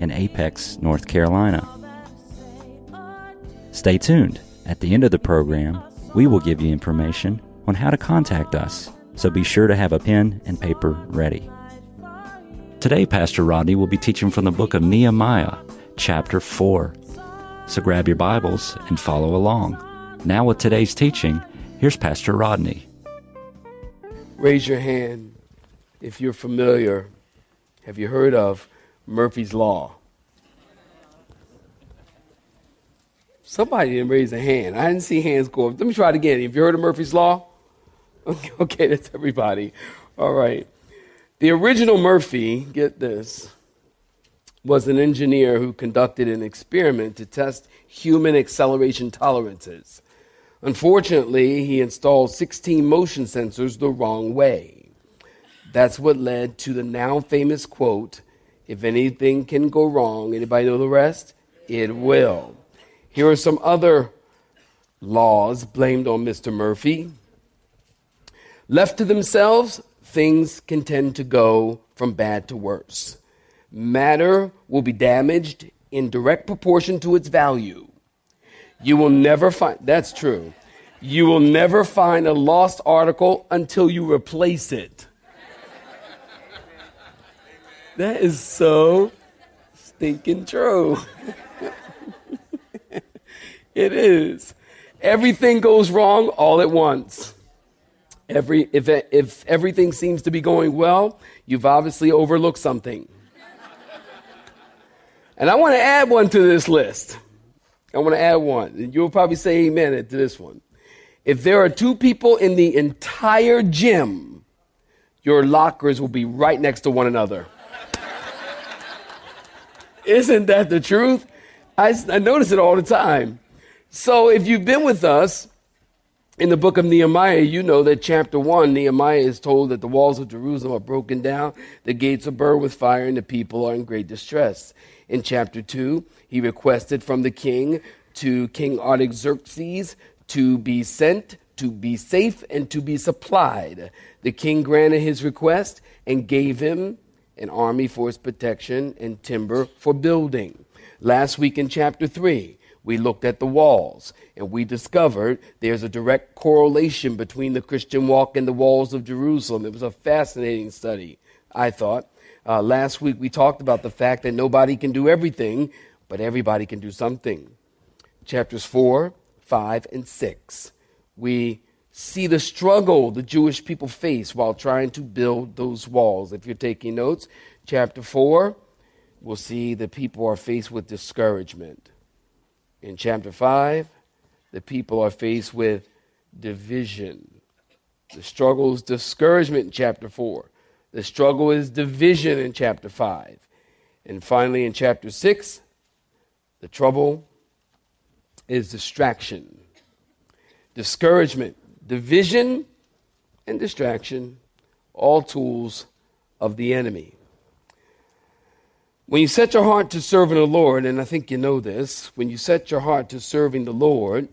in Apex, North Carolina. Stay tuned. At the end of the program, we will give you information on how to contact us, so be sure to have a pen and paper ready. Today, Pastor Rodney will be teaching from the book of Nehemiah, chapter 4. So grab your Bibles and follow along. Now, with today's teaching, here's Pastor Rodney. Raise your hand if you're familiar. Have you heard of Murphy's Law? Somebody didn't raise a hand. I didn't see hands go up. Let me try it again. Have you heard of Murphy's Law? Okay, okay, that's everybody. All right. The original Murphy, get this, was an engineer who conducted an experiment to test human acceleration tolerances. Unfortunately, he installed 16 motion sensors the wrong way. That's what led to the now famous quote, if anything can go wrong, anybody know the rest? It will. Here are some other laws blamed on Mr. Murphy. Left to themselves, things can tend to go from bad to worse. Matter will be damaged in direct proportion to its value. You will never find, that's true. You will never find a lost article until you replace it. That is so stinking true. it is. Everything goes wrong all at once. Every, if, if everything seems to be going well, you've obviously overlooked something. And I want to add one to this list. I want to add one. You'll probably say amen to this one. If there are two people in the entire gym, your lockers will be right next to one another. Isn't that the truth? I, I notice it all the time. So if you've been with us in the book of Nehemiah, you know that chapter one, Nehemiah is told that the walls of Jerusalem are broken down, the gates are burned with fire, and the people are in great distress. In chapter two, he requested from the king to King Artaxerxes to be sent, to be safe, and to be supplied. The king granted his request and gave him an army for his protection and timber for building. Last week in chapter 3, we looked at the walls and we discovered there's a direct correlation between the Christian walk and the walls of Jerusalem. It was a fascinating study, I thought. Uh, last week we talked about the fact that nobody can do everything, but everybody can do something. Chapters 4, 5, and 6. We see the struggle the Jewish people face while trying to build those walls. If you're taking notes, chapter 4, we'll see the people are faced with discouragement. In chapter 5, the people are faced with division. The struggle is discouragement in chapter 4. The struggle is division in chapter 5. And finally, in chapter 6, the trouble is distraction. Discouragement, division, and distraction, all tools of the enemy. When you set your heart to serving the Lord, and I think you know this, when you set your heart to serving the Lord,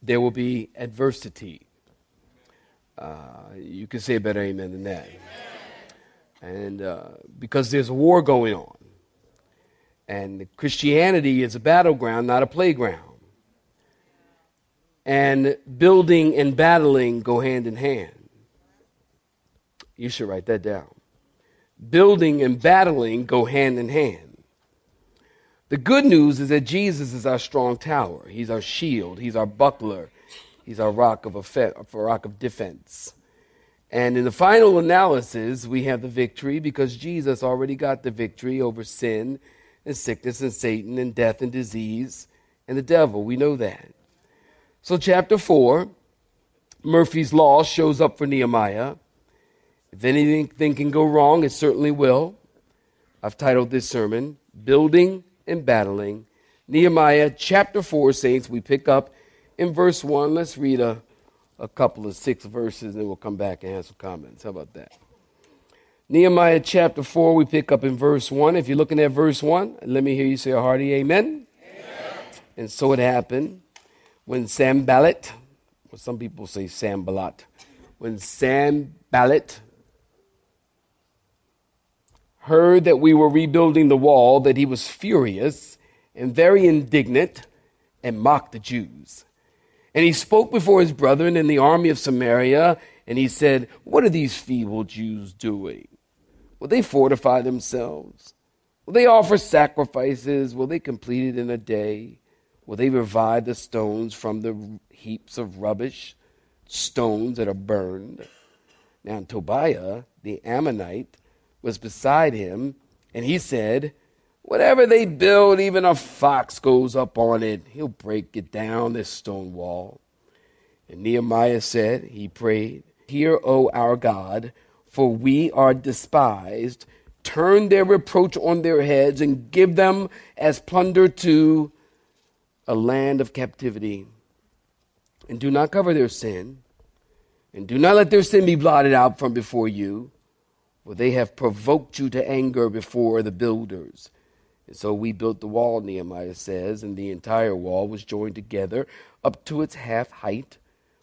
there will be adversity. Uh, you can say a better amen than that. And uh, because there's a war going on, and Christianity is a battleground, not a playground. And building and battling go hand in hand. You should write that down building and battling go hand in hand. The good news is that Jesus is our strong tower. He's our shield. He's our buckler. He's our rock of, a rock of defense. And in the final analysis, we have the victory because Jesus already got the victory over sin and sickness and Satan and death and disease and the devil. We know that. So, chapter 4, Murphy's Law shows up for Nehemiah. If anything can go wrong, it certainly will. I've titled this sermon, building and battling. Nehemiah chapter 4, saints, we pick up in verse 1. Let's read a, a couple of six verses, and then we'll come back and have some comments. How about that? Nehemiah chapter 4, we pick up in verse 1. If you're looking at verse 1, let me hear you say a hearty amen. amen. And so it happened when Sanballat, well, some people say Sanballat, when Sanballat heard that we were rebuilding the wall, that he was furious and very indignant and mocked the Jews. And he spoke before his brethren in the army of Samaria, and he said, What are these feeble Jews doing? Will they fortify themselves? Will they offer sacrifices? Will they complete it in a day? Will they revive the stones from the heaps of rubbish, stones that are burned? Now, Tobiah, the Ammonite, was beside him, and he said, Whatever they build, even a fox goes up on it. He'll break it down, this stone wall. And Nehemiah said, He prayed, Hear, O our God, for we are despised. Turn their reproach on their heads and give them as plunder to a land of captivity. And do not cover their sin, and do not let their sin be blotted out from before you, for they have provoked you to anger before the builders. And so we built the wall, Nehemiah says, and the entire wall was joined together up to its half height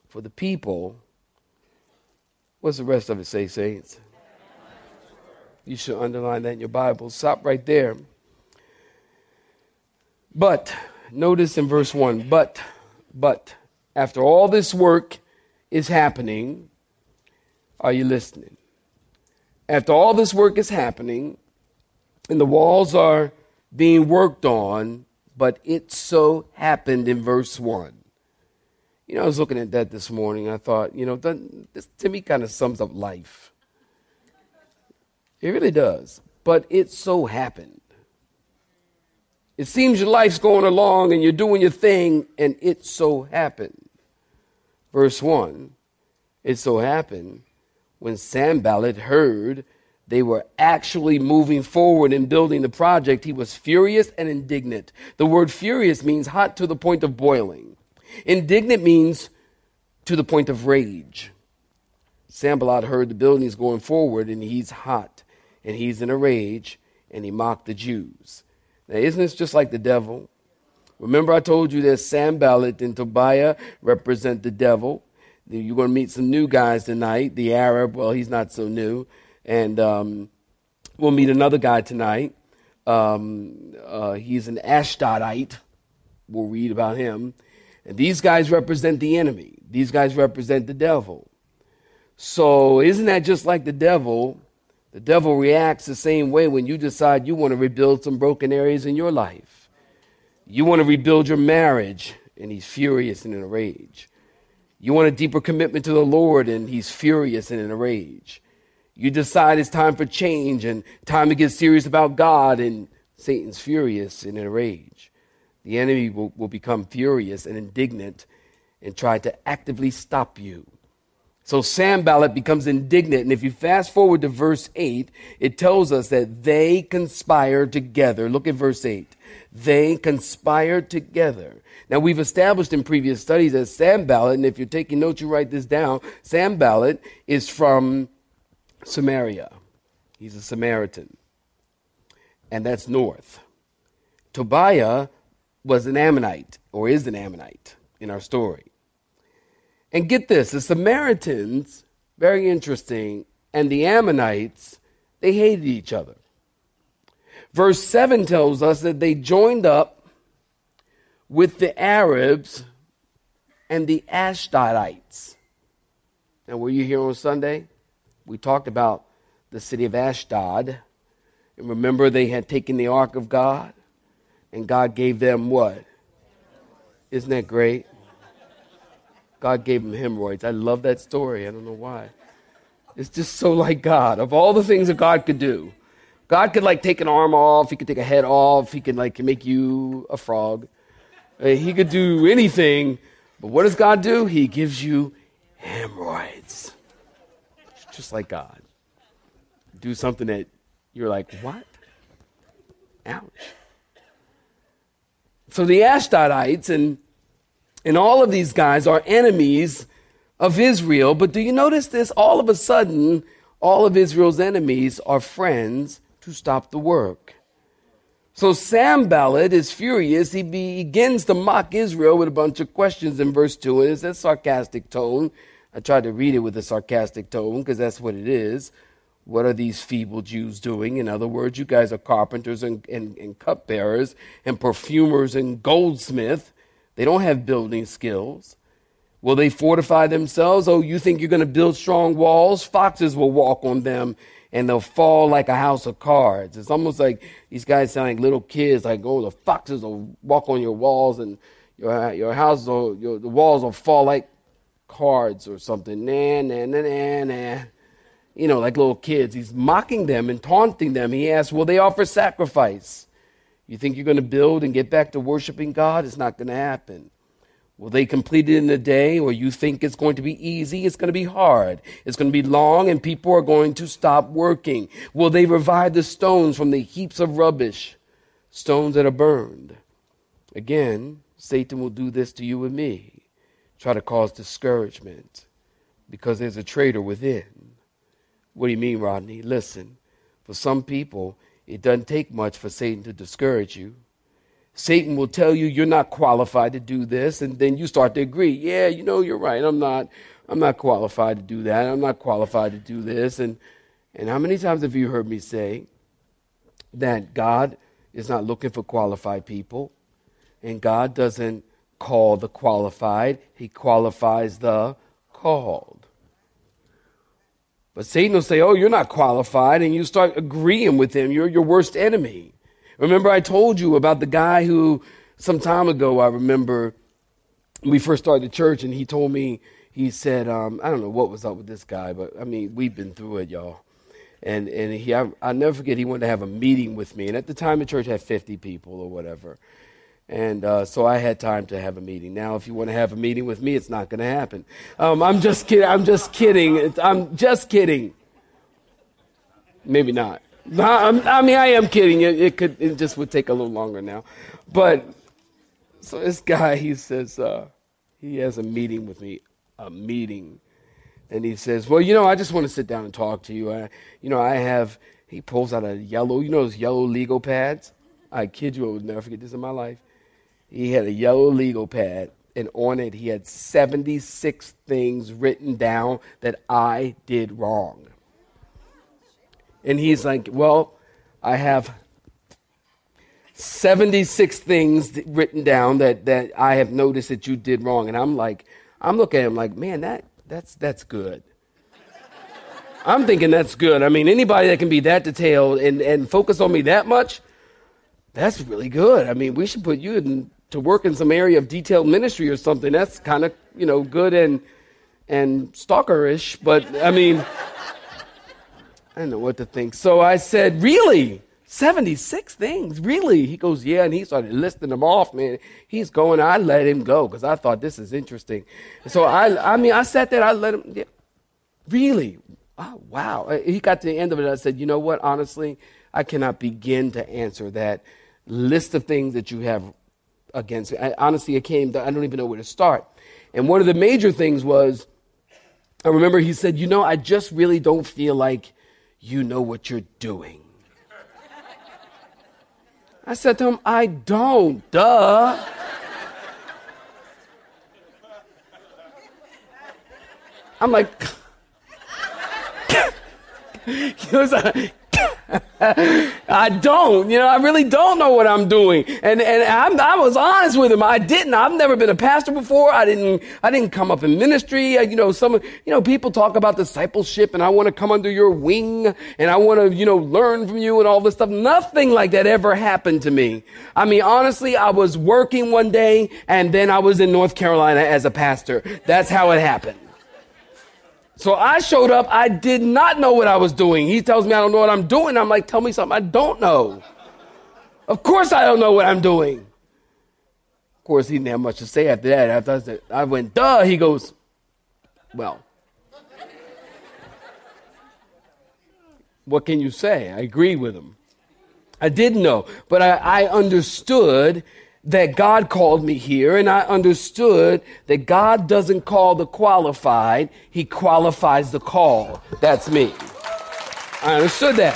for the people. What's the rest of it say, saints? You should underline that in your Bible. Stop right there. But, notice in verse 1, but, but, after all this work is happening, are you listening? After all this work is happening, and the walls are being worked on, but it so happened in verse 1. You know, I was looking at that this morning. I thought, you know, this to me kind of sums up life. It really does. But it so happened. It seems your life's going along and you're doing your thing, and it so happened. Verse 1 It so happened when Sanballat heard they were actually moving forward and building the project, he was furious and indignant. The word furious means hot to the point of boiling. Indignant means to the point of rage. Sanballat heard the buildings going forward and he's hot and he's in a rage and he mocked the Jews. Now, isn't this just like the devil? Remember, I told you that Sanballat and Tobiah represent the devil. You're going to meet some new guys tonight. The Arab, well, he's not so new. And um, we'll meet another guy tonight. Um, uh, he's an Ashdodite. We'll read about him. And these guys represent the enemy, these guys represent the devil. So, isn't that just like the devil? The devil reacts the same way when you decide you want to rebuild some broken areas in your life. You want to rebuild your marriage, and he's furious and in a rage. You want a deeper commitment to the Lord, and he's furious and in a rage. You decide it's time for change and time to get serious about God, and Satan's furious and in a rage. The enemy will, will become furious and indignant and try to actively stop you. So Sanballat becomes indignant. And if you fast forward to verse 8, it tells us that they conspired together. Look at verse 8. They conspired together. Now, we've established in previous studies that Sanballat, and if you're taking notes, you write this down. Sanballat is from Samaria. He's a Samaritan. And that's north. Tobiah was an Ammonite, or is an Ammonite in our story. And get this the Samaritans, very interesting, and the Ammonites, they hated each other. Verse 7 tells us that they joined up with the Arabs and the Ashdodites. Now, were you here on Sunday? we talked about the city of Ashdod. And remember, they had taken the ark of God, and God gave them what? Isn't that great? God gave him hemorrhoids. I love that story. I don't know why. It's just so like God. Of all the things that God could do, God could like take an arm off, He could take a head off, He could like make you a frog. Uh, he could do anything, but what does God do? He gives you hemorrhoids just like God. Do something that you're like, what? Ouch. So the Ashdodites and, and all of these guys are enemies of Israel. But do you notice this? All of a sudden, all of Israel's enemies are friends to stop the work. So Sanballat is furious. He begins to mock Israel with a bunch of questions in verse 2. And it's a sarcastic tone. I tried to read it with a sarcastic tone because that's what it is. What are these feeble Jews doing? In other words, you guys are carpenters and, and, and cupbearers and perfumers and goldsmiths. They don't have building skills. Will they fortify themselves? Oh, you think you're going to build strong walls? Foxes will walk on them and they'll fall like a house of cards. It's almost like these guys sound like little kids, like, oh, the foxes will walk on your walls and your, your house will, your, the walls will fall like cards or something. Nah, nah, nah, nah, nah you know, like little kids. He's mocking them and taunting them. He asks, Will they offer sacrifice? You think you're going to build and get back to worshiping God? It's not going to happen. Will they complete it in a day, or you think it's going to be easy? It's going to be hard. It's going to be long, and people are going to stop working. Will they revive the stones from the heaps of rubbish, stones that are burned? Again, Satan will do this to you and me, try to cause discouragement because there's a traitor within. What do you mean, Rodney? Listen, for some people, it doesn't take much for Satan to discourage you. Satan will tell you you're not qualified to do this, and then you start to agree. Yeah, you know, you're right. I'm not. I'm not qualified to do that. I'm not qualified to do this. And and how many times have you heard me say that God is not looking for qualified people, and God doesn't call the qualified; He qualifies the called. But Satan will say, Oh, you're not qualified, and you start agreeing with him. You're your worst enemy. Remember, I told you about the guy who, some time ago, I remember we first started the church, and he told me, he said, um, I don't know what was up with this guy, but I mean, we've been through it, y'all. And, and he, I, I'll never forget, he wanted to have a meeting with me. And at the time, the church had 50 people or whatever. And uh, so I had time to have a meeting. Now, if you want to have a meeting with me, it's not going to happen. Um, I'm just kidding. I'm just kidding. It's, I'm just kidding. Maybe not. I mean, I am kidding. It, it, could. It just would take a little longer now. But so this guy, he says uh, he has a meeting with me. A meeting, and he says, "Well, you know, I just want to sit down and talk to you. I, you know, I have." He pulls out a yellow, you know, those yellow legal pads. I kid you, I will never forget this in my life. He had a yellow legal pad, and on it he had 76 things written down that I did wrong. And he's like, Well, I have 76 things written down that, that I have noticed that you did wrong. And I'm like, I'm looking at him like, man, that, that's, that's good. I'm thinking that's good. I mean, anybody that can be that detailed and, and focus on me that much, that's really good. I mean, we should put you in to work in some area of detailed ministry or something. That's kind of, you know, good and and stalkerish, but I mean I don't know what to think. So I said, "Really? 76 things? Really?" He goes, "Yeah." And he started listing them off, man. He's going, I let him go because I thought this is interesting. So I I mean, I sat there, I let him yeah, Really? Oh, wow. Uh, he got to the end of it. I said, "You know what? Honestly, I cannot begin to answer that list of things that you have against. I, honestly, it came, I don't even know where to start. And one of the major things was, I remember he said, You know, I just really don't feel like you know what you're doing. I said to him, I don't, duh. I'm like, like, I don't, you know, I really don't know what I'm doing. And, and I'm, i was honest with him. I didn't. I've never been a pastor before. I didn't, I didn't come up in ministry. You know, some, you know, people talk about discipleship and I want to come under your wing and I want to, you know, learn from you and all this stuff. Nothing like that ever happened to me. I mean, honestly, I was working one day and then I was in North Carolina as a pastor. That's how it happened. So I showed up. I did not know what I was doing. He tells me I don't know what I'm doing. I'm like, tell me something I don't know. Of course I don't know what I'm doing. Of course, he didn't have much to say after that. After I, said, I went, duh, he goes, well, what can you say? I agree with him. I didn't know, but I, I understood that God called me here, and I understood that God doesn't call the qualified, He qualifies the call. That's me. I understood that.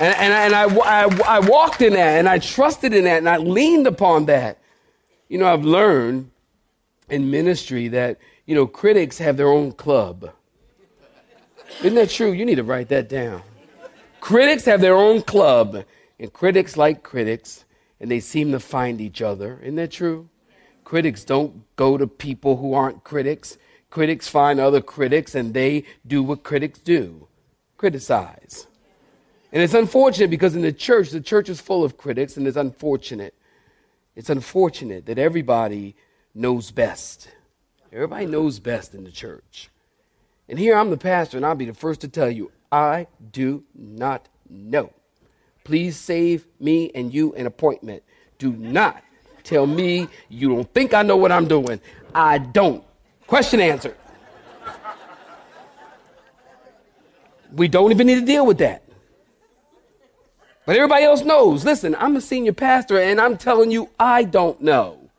And, and, and I, I, I walked in that, and I trusted in that, and I leaned upon that. You know, I've learned in ministry that, you know, critics have their own club. Isn't that true? You need to write that down. Critics have their own club, and critics like critics, and they seem to find each other. Isn't that true? Critics don't go to people who aren't critics. Critics find other critics, and they do what critics do criticize. And it's unfortunate because in the church, the church is full of critics, and it's unfortunate. It's unfortunate that everybody knows best. Everybody knows best in the church. And here I'm the pastor, and I'll be the first to tell you I do not know. Please save me and you an appointment. Do not tell me you don't think I know what I'm doing. I don't. Question answered. We don't even need to deal with that. But everybody else knows. Listen, I'm a senior pastor and I'm telling you, I don't know.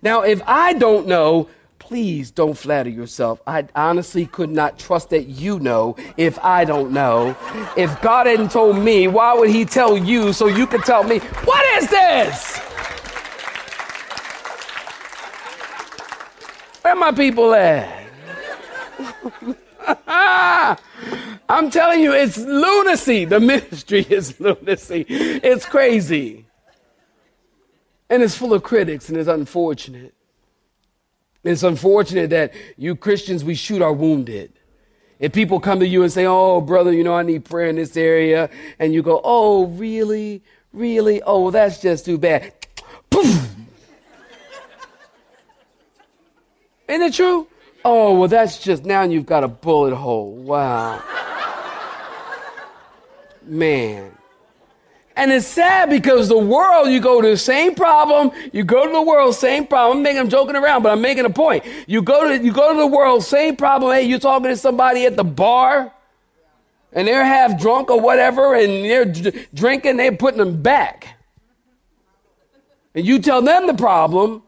Now, if I don't know, please don't flatter yourself. I honestly could not trust that you know if I don't know. If God hadn't told me, why would He tell you so you could tell me, what is this? Where are my people at? I'm telling you, it's lunacy. The ministry is lunacy. It's crazy. And it's full of critics, and it's unfortunate. It's unfortunate that you Christians, we shoot our wounded. If people come to you and say, Oh, brother, you know, I need prayer in this area, and you go, Oh, really? Really? Oh, well, that's just too bad. Poof! Isn't it true? Oh, well, that's just now you've got a bullet hole. Wow. Man. And it's sad because the world, you go to the same problem, you go to the world, same problem. I'm making, I'm joking around, but I'm making a point. You go to, you go to the world, same problem. Hey, you're talking to somebody at the bar, and they're half drunk or whatever, and they're d- drinking, they're putting them back. And you tell them the problem,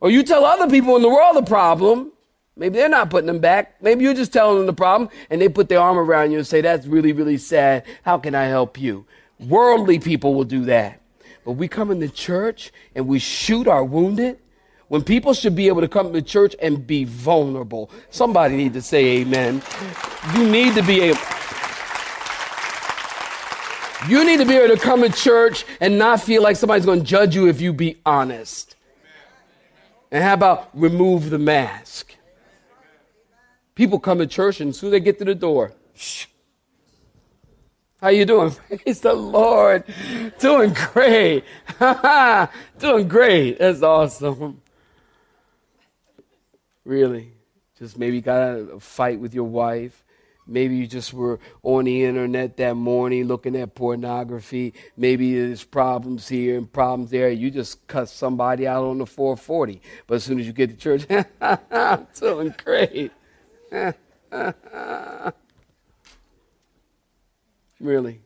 or you tell other people in the world the problem. Maybe they're not putting them back. Maybe you're just telling them the problem, and they put their arm around you and say, That's really, really sad. How can I help you? Worldly people will do that. But we come in the church and we shoot our wounded when people should be able to come to church and be vulnerable. Somebody need to say amen. You need to be able. You need to be able to come to church and not feel like somebody's going to judge you if you be honest. And how about remove the mask? People come to church and as soon as they get to the door, shh, how you doing? Praise the Lord. Doing great. doing great. That's awesome. Really. Just maybe got a fight with your wife. Maybe you just were on the internet that morning looking at pornography. Maybe there's problems here and problems there. You just cut somebody out on the 440. But as soon as you get to church, doing great. Really.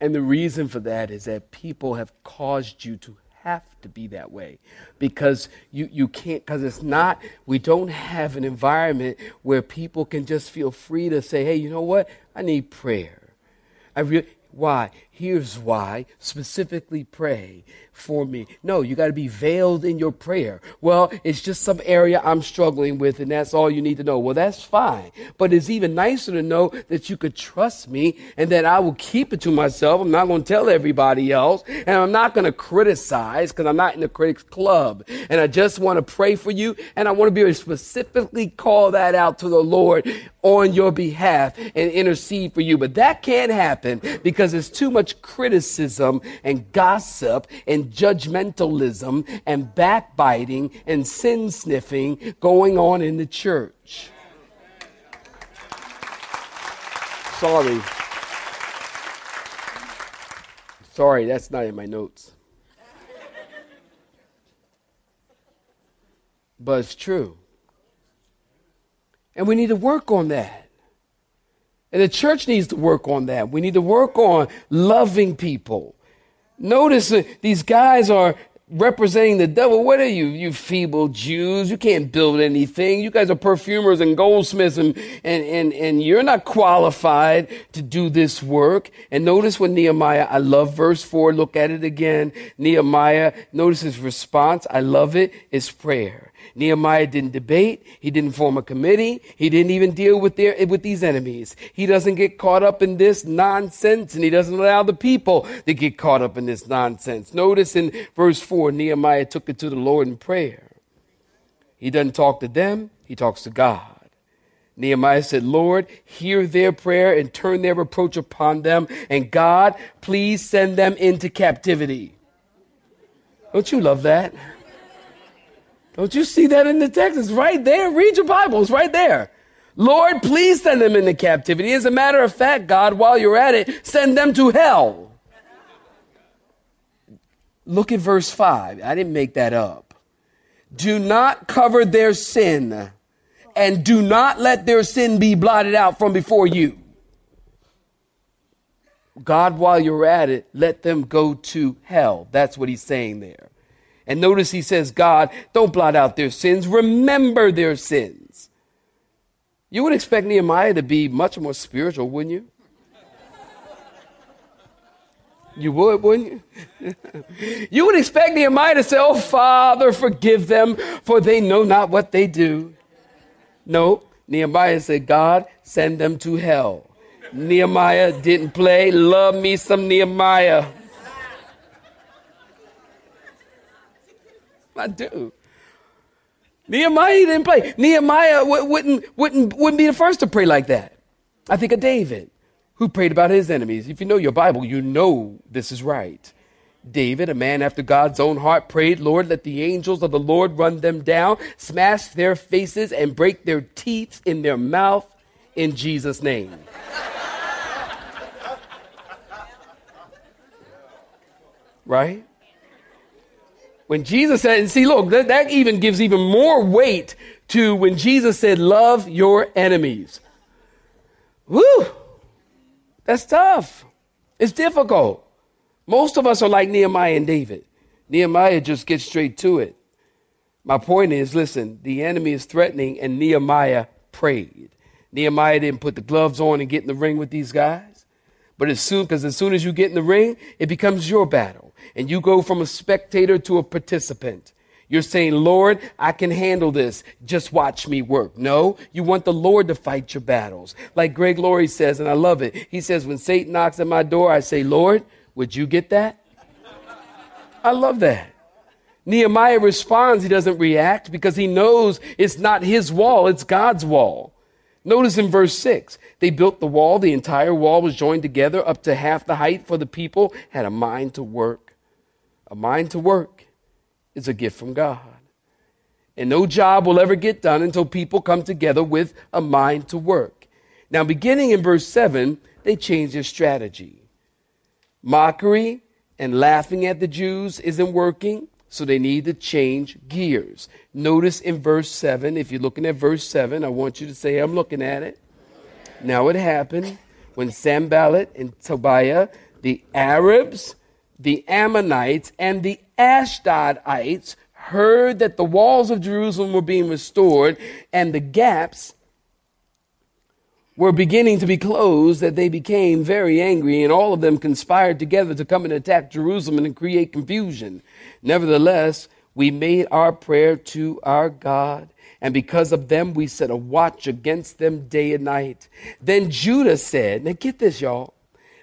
And the reason for that is that people have caused you to have to be that way because you, you can't, because it's not, we don't have an environment where people can just feel free to say, hey, you know what? I need prayer. I really, why? Here's why. Specifically pray for me. No, you got to be veiled in your prayer. Well, it's just some area I'm struggling with, and that's all you need to know. Well, that's fine. But it's even nicer to know that you could trust me and that I will keep it to myself. I'm not going to tell everybody else, and I'm not going to criticize because I'm not in the critics club. And I just want to pray for you, and I want to be able to specifically call that out to the Lord on your behalf and intercede for you. But that can't happen because it's too much criticism and gossip and judgmentalism and backbiting and sin sniffing going on in the church. Sorry. Sorry, that's not in my notes. But it's true. And we need to work on that. And the church needs to work on that. We need to work on loving people. Notice these guys are representing the devil. What are you, you feeble Jews? You can't build anything. You guys are perfumers and goldsmiths and, and, and, and you're not qualified to do this work. And notice when Nehemiah, I love verse four, look at it again. Nehemiah, notice his response. I love it. It's prayer. Nehemiah didn't debate. He didn't form a committee. He didn't even deal with their, with these enemies. He doesn't get caught up in this nonsense and he doesn't allow the people to get caught up in this nonsense. Notice in verse four, Nehemiah took it to the Lord in prayer. He doesn't talk to them. He talks to God. Nehemiah said, Lord, hear their prayer and turn their reproach upon them. And God, please send them into captivity. Don't you love that? Don't you see that in the text? It's right there. Read your Bible. It's right there. Lord, please send them into captivity. As a matter of fact, God, while you're at it, send them to hell. Look at verse 5. I didn't make that up. Do not cover their sin, and do not let their sin be blotted out from before you. God, while you're at it, let them go to hell. That's what he's saying there. And notice he says, God, don't blot out their sins, remember their sins. You would expect Nehemiah to be much more spiritual, wouldn't you? You would, wouldn't you? you would expect Nehemiah to say, Oh, Father, forgive them, for they know not what they do. No, Nehemiah said, God, send them to hell. Nehemiah didn't play. Love me some Nehemiah. I do. Nehemiah didn't pray. Nehemiah wouldn't, wouldn't, wouldn't be the first to pray like that. I think of David, who prayed about his enemies. If you know your Bible, you know this is right. David, a man after God's own heart, prayed, Lord, let the angels of the Lord run them down, smash their faces, and break their teeth in their mouth in Jesus' name. right? When Jesus said, and see, look, that, that even gives even more weight to when Jesus said, love your enemies. Woo! That's tough. It's difficult. Most of us are like Nehemiah and David. Nehemiah just gets straight to it. My point is listen, the enemy is threatening, and Nehemiah prayed. Nehemiah didn't put the gloves on and get in the ring with these guys. But as soon, because as soon as you get in the ring, it becomes your battle and you go from a spectator to a participant. You're saying, Lord, I can handle this. Just watch me work. No, you want the Lord to fight your battles. Like Greg Laurie says, and I love it. He says, when Satan knocks at my door, I say, Lord, would you get that? I love that. Nehemiah responds, he doesn't react because he knows it's not his wall, it's God's wall. Notice in verse 6, they built the wall, the entire wall was joined together up to half the height, for the people had a mind to work. A mind to work is a gift from God. And no job will ever get done until people come together with a mind to work. Now, beginning in verse 7, they change their strategy. Mockery and laughing at the Jews isn't working, so they need to change gears. Notice in verse 7, if you're looking at verse 7, I want you to say, I'm looking at it. Now, it happened when Sanballat and Tobiah, the Arabs, the Ammonites and the Ashdodites heard that the walls of Jerusalem were being restored and the gaps were beginning to be closed, that they became very angry, and all of them conspired together to come and attack Jerusalem and create confusion. Nevertheless, we made our prayer to our God, and because of them, we set a watch against them day and night. Then Judah said, Now get this, y'all.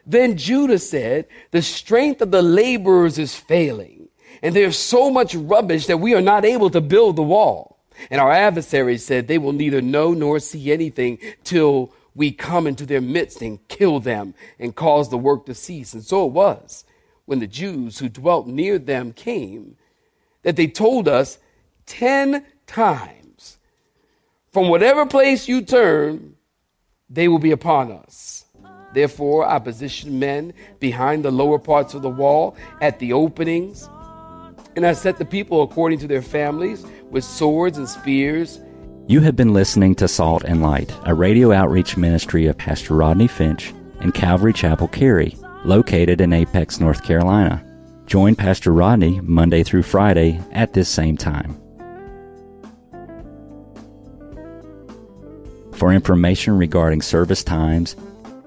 Then Judah said, The strength of the laborers is failing, and there's so much rubbish that we are not able to build the wall. And our adversaries said, They will neither know nor see anything till we come into their midst and kill them and cause the work to cease. And so it was when the Jews who dwelt near them came that they told us ten times, From whatever place you turn, they will be upon us. Therefore, I positioned men behind the lower parts of the wall at the openings. And I set the people according to their families with swords and spears You have been listening to Salt and Light, a radio outreach ministry of Pastor Rodney Finch and Calvary Chapel Cary, located in Apex, North Carolina. Join Pastor Rodney Monday through Friday at this same time. For information regarding service times,